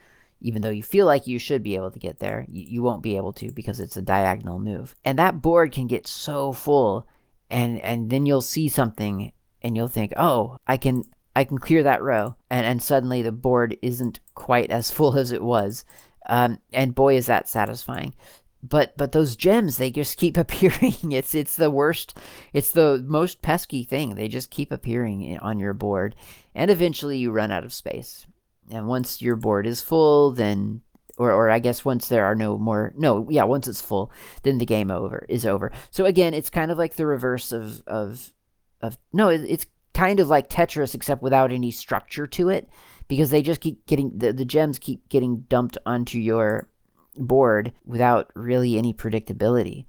even though you feel like you should be able to get there you, you won't be able to because it's a diagonal move and that board can get so full and and then you'll see something and you'll think oh i can i can clear that row and and suddenly the board isn't quite as full as it was um, and boy, is that satisfying. But but those gems, they just keep appearing. It's it's the worst. It's the most pesky thing. They just keep appearing on your board, and eventually you run out of space. And once your board is full, then or, or I guess once there are no more no yeah once it's full then the game over is over. So again it's kind of like the reverse of of of no it's kind of like Tetris except without any structure to it because they just keep getting the, the gems keep getting dumped onto your board without really any predictability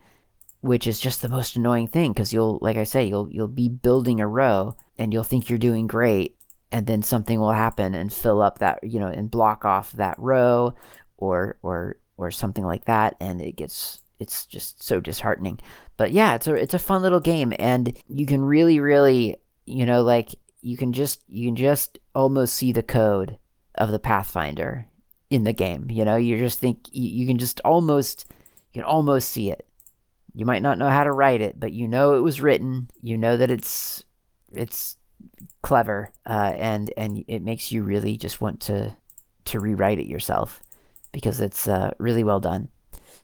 which is just the most annoying thing because you'll like i say you'll you'll be building a row and you'll think you're doing great and then something will happen and fill up that you know and block off that row or or or something like that and it gets it's just so disheartening but yeah it's a it's a fun little game and you can really really you know like you can just you can just almost see the code of the Pathfinder in the game. You know, you just think you, you can just almost you can almost see it. You might not know how to write it, but you know it was written. You know that it's it's clever, uh, and and it makes you really just want to to rewrite it yourself because it's uh, really well done.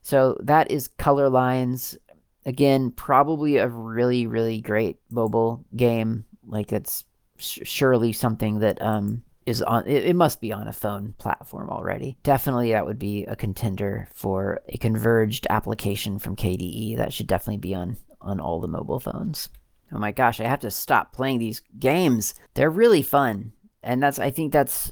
So that is Color Lines. Again, probably a really really great mobile game. Like it's surely something that um, is on it, it, must be on a phone platform already definitely that would be a contender for a converged application from kde that should definitely be on on all the mobile phones oh my gosh i have to stop playing these games. They're really fun. And that's i think that's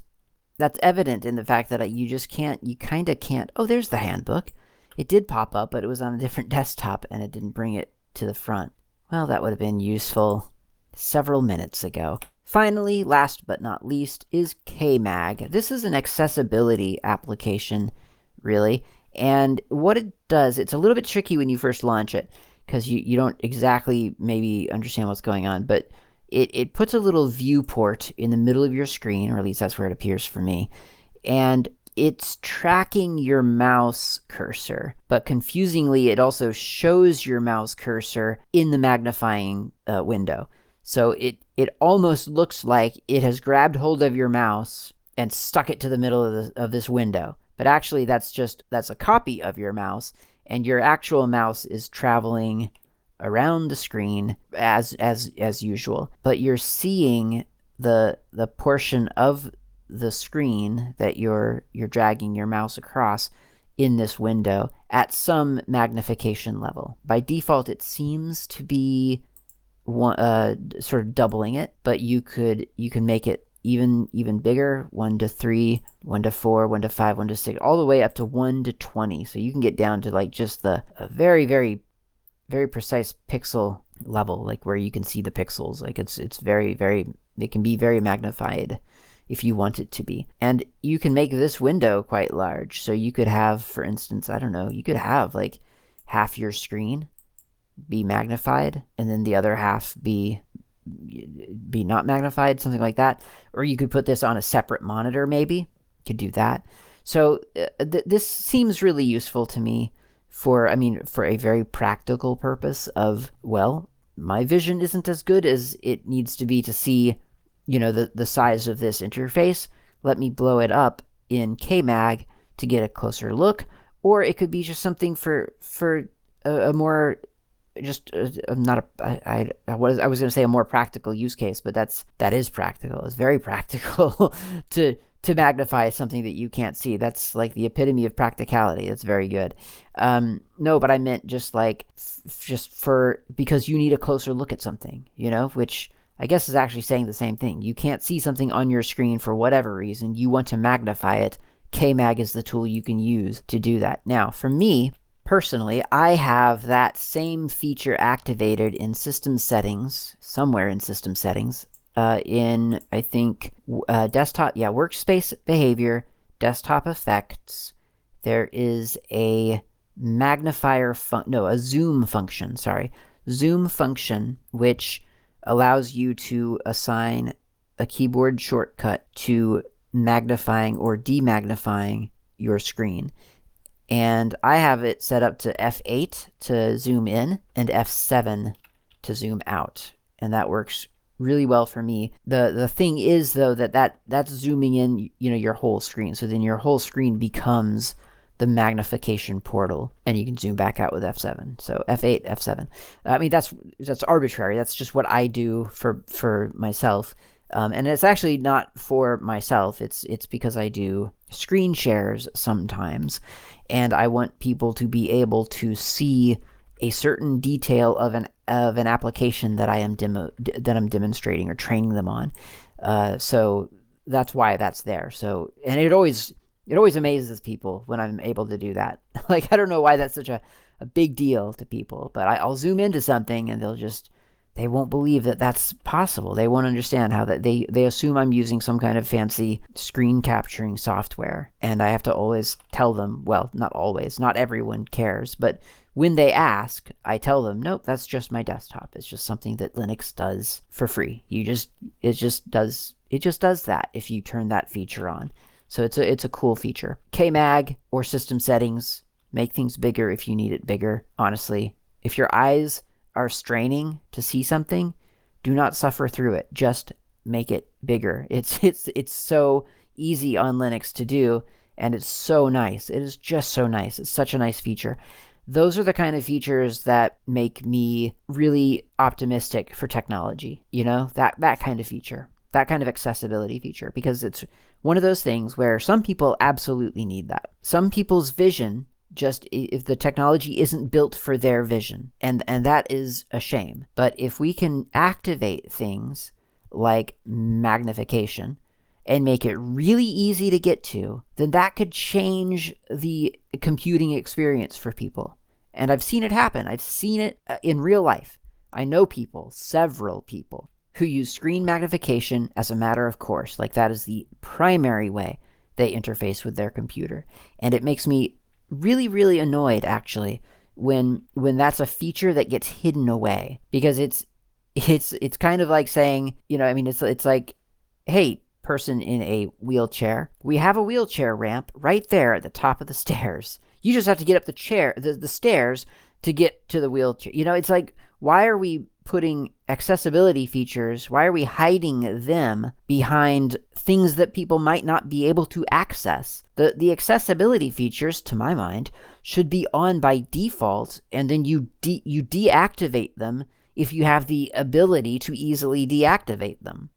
that's evident in the fact that you just can't you kind of can't oh there's the handbook. It did pop up but it was on a different desktop and it didn't bring it to the front. Well that would have been useful several minutes ago. Finally, last but not least, is KMag. This is an accessibility application, really. And what it does, it's a little bit tricky when you first launch it because you, you don't exactly maybe understand what's going on, but it, it puts a little viewport in the middle of your screen, or at least that's where it appears for me. And it's tracking your mouse cursor, but confusingly, it also shows your mouse cursor in the magnifying uh, window. So it it almost looks like it has grabbed hold of your mouse and stuck it to the middle of, the, of this window. But actually that's just that's a copy of your mouse and your actual mouse is traveling around the screen as as as usual. But you're seeing the the portion of the screen that you're you're dragging your mouse across in this window at some magnification level. By default, it seems to be one, uh, sort of doubling it, but you could you can make it even even bigger, one to three, one to four, one to five, one to six, all the way up to one to twenty. So you can get down to like just the very very very precise pixel level, like where you can see the pixels. Like it's it's very very it can be very magnified if you want it to be. And you can make this window quite large. So you could have, for instance, I don't know, you could have like half your screen be magnified and then the other half be be not magnified, something like that. Or you could put this on a separate monitor, maybe. You could do that. So uh, th- this seems really useful to me for, I mean, for a very practical purpose of, well, my vision isn't as good as it needs to be to see you know, the, the size of this interface. Let me blow it up in KMag to get a closer look. Or it could be just something for for a, a more just uh, not a I, I was I was going to say a more practical use case, but that's that is practical. It's very practical to to magnify something that you can't see. That's like the epitome of practicality. That's very good. Um, no, but I meant just like f- just for because you need a closer look at something, you know, which I guess is actually saying the same thing. You can't see something on your screen for whatever reason. You want to magnify it. KMag is the tool you can use to do that. Now, for me, personally, I have that same feature activated in system settings, somewhere in system settings, uh, in, I think, uh, desktop, yeah, workspace behavior, desktop effects. There is a magnifier, fun- no, a zoom function, sorry, zoom function, which allows you to assign a keyboard shortcut to magnifying or demagnifying your screen. And I have it set up to F8 to zoom in and F7 to zoom out. And that works really well for me. The the thing is though that, that that's zooming in, you know, your whole screen. So then your whole screen becomes the magnification portal and you can zoom back out with F7. So F8, F7. I mean, that's, that's arbitrary. That's just what I do for, for myself. Um, and it's actually not for myself. It's, it's because I do screen shares sometimes and I want people to be able to see a certain detail of an, of an application that I am demo, that I'm demonstrating or training them on. Uh, so that's why that's there. So, and it always, it always amazes people when I'm able to do that. like I don't know why that's such a, a big deal to people, but I, I'll zoom into something and they'll just they won't believe that that's possible. They won't understand how that they they assume I'm using some kind of fancy screen capturing software, and I have to always tell them. Well, not always. Not everyone cares, but when they ask, I tell them, nope, that's just my desktop. It's just something that Linux does for free. You just it just does it just does that if you turn that feature on. So it's a it's a cool feature. KMag or system settings make things bigger if you need it bigger. Honestly, if your eyes are straining to see something, do not suffer through it. Just make it bigger. It's it's it's so easy on Linux to do and it's so nice. It is just so nice. It's such a nice feature. Those are the kind of features that make me really optimistic for technology, you know? That that kind of feature. That kind of accessibility feature because it's one of those things where some people absolutely need that. Some people's vision just if the technology isn't built for their vision and and that is a shame. But if we can activate things like magnification and make it really easy to get to, then that could change the computing experience for people. And I've seen it happen. I've seen it uh, in real life. I know people, several people who use screen magnification as a matter of course. Like that is the primary way they interface with their computer. And it makes me really, really annoyed actually when when that's a feature that gets hidden away because it's it's it's kind of like saying, you know, I mean it's it's like, hey, person in a wheelchair, we have a wheelchair ramp right there at the top of the stairs. You just have to get up the chair the, the stairs to get to the wheelchair. You know, it's like why are we putting accessibility features, why are we hiding them behind things that people might not be able to access? The the accessibility features, to my mind, should be on by default, and then you de- you deactivate them if you have the ability to easily deactivate them.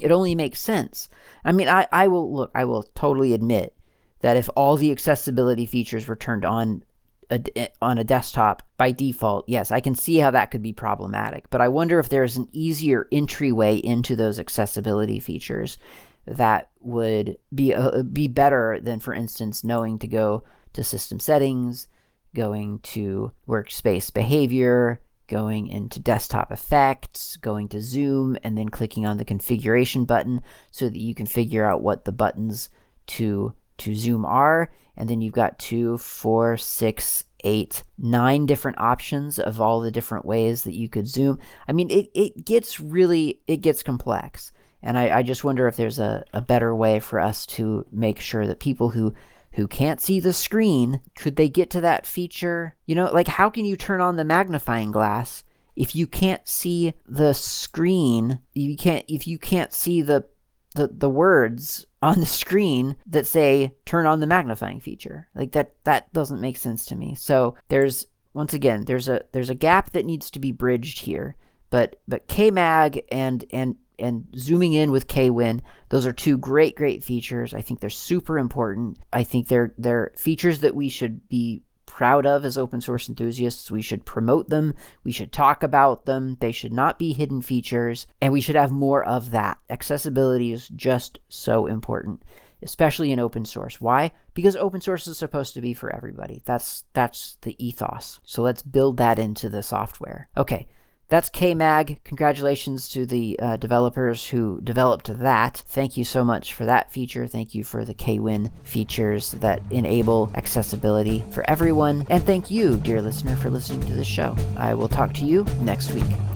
It only makes sense. I mean, I, I will look, I will totally admit that if all the accessibility features were turned on a, on a desktop by default, yes, I can see how that could be problematic. But I wonder if there's an easier entryway into those accessibility features that would be uh, be better than, for instance, knowing to go to system settings, going to workspace behavior, going into desktop effects, going to zoom, and then clicking on the configuration button so that you can figure out what the buttons to to zoom are and then you've got two, four, six, eight, nine different options of all the different ways that you could zoom. I mean, it, it gets really, it gets complex. And I, I just wonder if there's a, a better way for us to make sure that people who who can't see the screen, could they get to that feature? You know, like how can you turn on the magnifying glass if you can't see the screen? You can't if you can't see the the, the words on the screen that say turn on the magnifying feature. Like that that doesn't make sense to me. So there's once again there's a there's a gap that needs to be bridged here. But but KMag and and and zooming in with KWin, those are two great great features. I think they're super important. I think they're they're features that we should be proud of as open source enthusiasts. We should promote them. We should talk about them. They should not be hidden features, and we should have more of that. Accessibility is just so important, especially in open source. Why? Because open source is supposed to be for everybody. That's that's the ethos. So let's build that into the software. Okay that's KMag. Congratulations to the uh, developers who developed that. Thank you so much for that feature. Thank you for the KWin features that enable accessibility for everyone. And thank you, dear listener, for listening to the show. I will talk to you next week.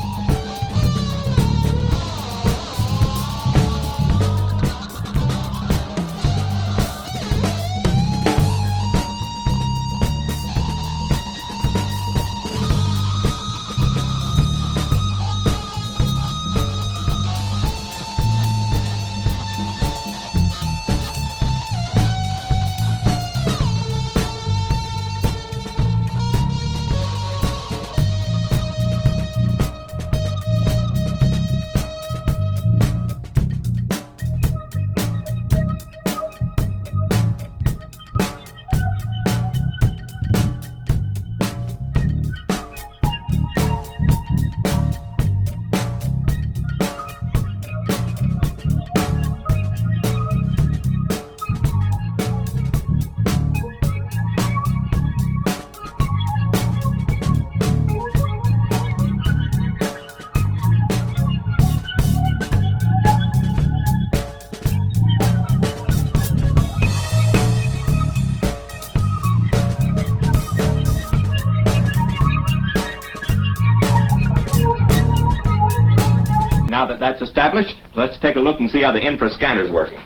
Look and see how the infra scanner's working.